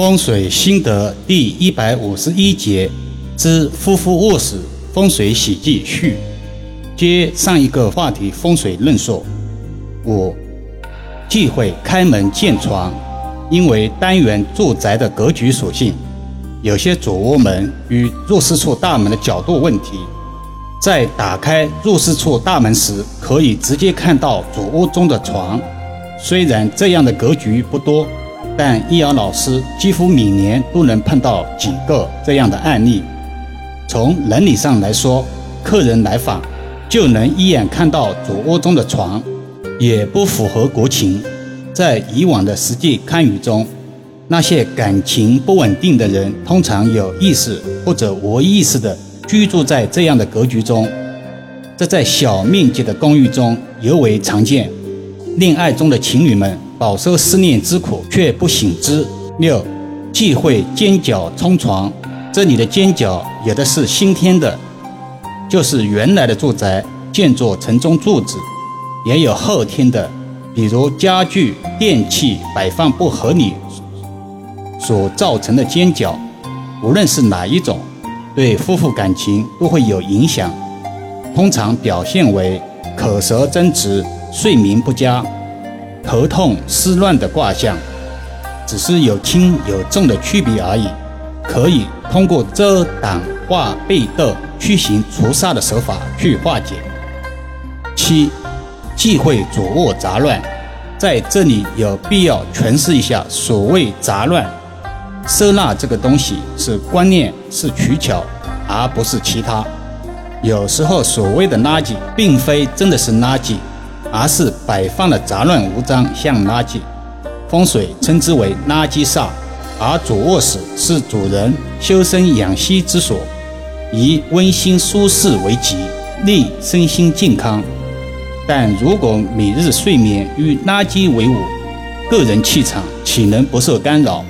风水心得第一百五十一节之夫妇卧室风水喜忌序，接上一个话题风水论述。五忌讳开门见床，因为单元住宅的格局属性，有些主卧门与入室处大门的角度问题，在打开入室处大门时，可以直接看到主卧中的床。虽然这样的格局不多。但易遥老师几乎每年都能碰到几个这样的案例。从伦理上来说，客人来访就能一眼看到主卧中的床，也不符合国情。在以往的实际堪舆中，那些感情不稳定的人通常有意识或者无意识地居住在这样的格局中，这在小面积的公寓中尤为常见。恋爱中的情侣们。饱受思念之苦却不醒之。六，忌讳尖角冲床。这里的尖角有的是新添的，就是原来的住宅建作城中柱子；也有后添的，比如家具电器摆放不合理所造成的尖角。无论是哪一种，对夫妇感情都会有影响。通常表现为口舌争执、睡眠不佳。头痛、思乱的卦象，只是有轻有重的区别而已，可以通过遮挡卦背斗、驱行除煞的手法去化解。七，忌讳主卧杂乱，在这里有必要诠释一下所谓杂乱。收纳这个东西是观念，是取巧，而不是其他。有时候所谓的垃圾，并非真的是垃圾。而是摆放的杂乱无章，像垃圾。风水称之为垃圾煞，而主卧室是主人修身养息之所，以温馨舒适为吉，利身心健康。但如果每日睡眠与垃圾为伍，个人气场岂能不受干扰？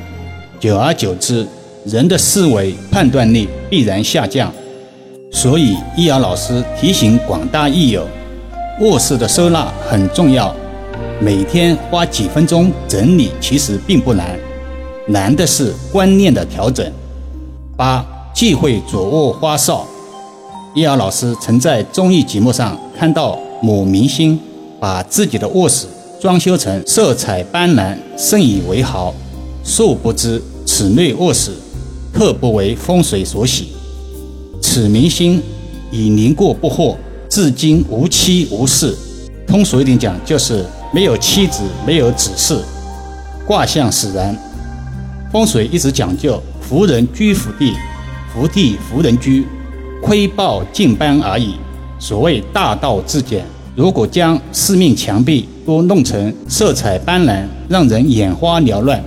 久而久之，人的思维判断力必然下降。所以，易遥老师提醒广大益友。卧室的收纳很重要，每天花几分钟整理其实并不难，难的是观念的调整。八忌讳左卧花哨。易遥老师曾在综艺节目上看到某明星把自己的卧室装修成色彩斑斓，甚以为豪。殊不知此类卧室特不为风水所喜。此明星已年过不惑。至今无妻无嗣，通俗一点讲，就是没有妻子，没有子嗣。卦象使然。风水一直讲究福人居福地，福地福人居，窥豹进斑而已。所谓大道至简，如果将四面墙壁都弄成色彩斑斓，让人眼花缭乱，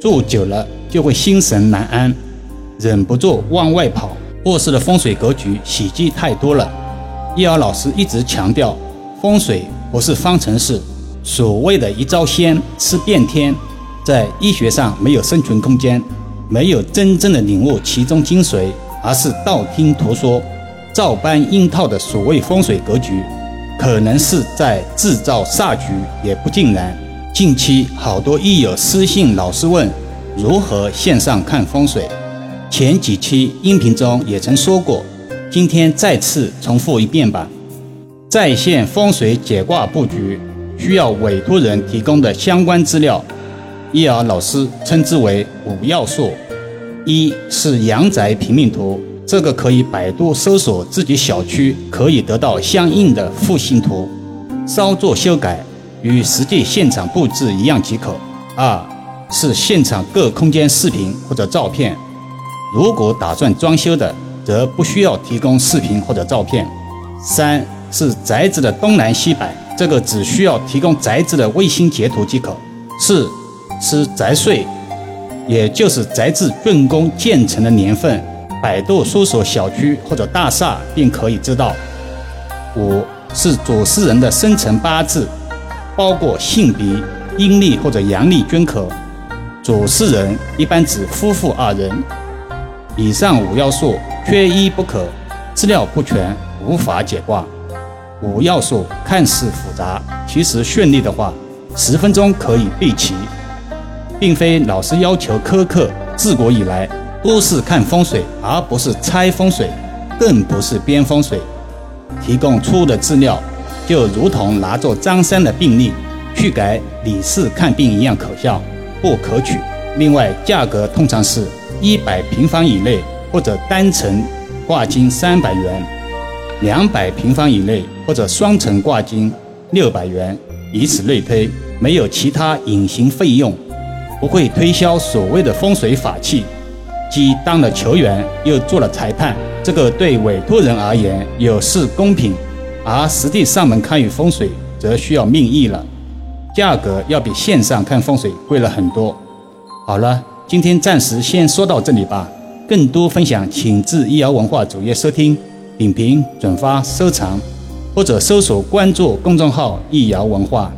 住久了就会心神难安，忍不住往外跑。卧室的风水格局喜忌太多了。易遥老师一直强调，风水不是方程式，所谓的一招鲜吃遍天，在医学上没有生存空间，没有真正的领悟其中精髓，而是道听途说、照搬硬套的所谓风水格局，可能是在制造煞局，也不尽然。近期好多益友私信老师问如何线上看风水，前几期音频中也曾说过。今天再次重复一遍吧。在线风水解卦布局需要委托人提供的相关资料，易儿老师称之为五要素。一是阳宅平面图，这个可以百度搜索自己小区，可以得到相应的户型图，稍作修改，与实际现场布置一样即可。二是现场各空间视频或者照片，如果打算装修的。则不需要提供视频或者照片。三是宅子的东南西北，这个只需要提供宅子的卫星截图即可。四是宅岁，也就是宅子竣工建成的年份，百度搜索小区或者大厦便可以知道。五是主事人的生辰八字，包括性别、阴历或者阳历均可。主事人一般指夫妇二人。以上五要素。缺一不可，资料不全无法解卦。五要素看似复杂，其实顺利的话，十分钟可以备齐，并非老师要求苛刻自古以来都是看风水，而不是猜风水，更不是编风水。提供错误的资料就如同拿着张三的病历去改李四看病一样可笑，不可取。另外，价格通常是一百平方以内或者单层挂金三百元，两百平方以内或者双层挂金六百元，以此类推，没有其他隐形费用。不会推销所谓的风水法器，既当了球员又做了裁判，这个对委托人而言有失公平，而实地上门看与风水则需要命意了，价格要比线上看风水贵了很多。好了，今天暂时先说到这里吧，更多分享请至易瑶文化主页收听、点评、转发、收藏，或者搜索关注公众号“易瑶文化”。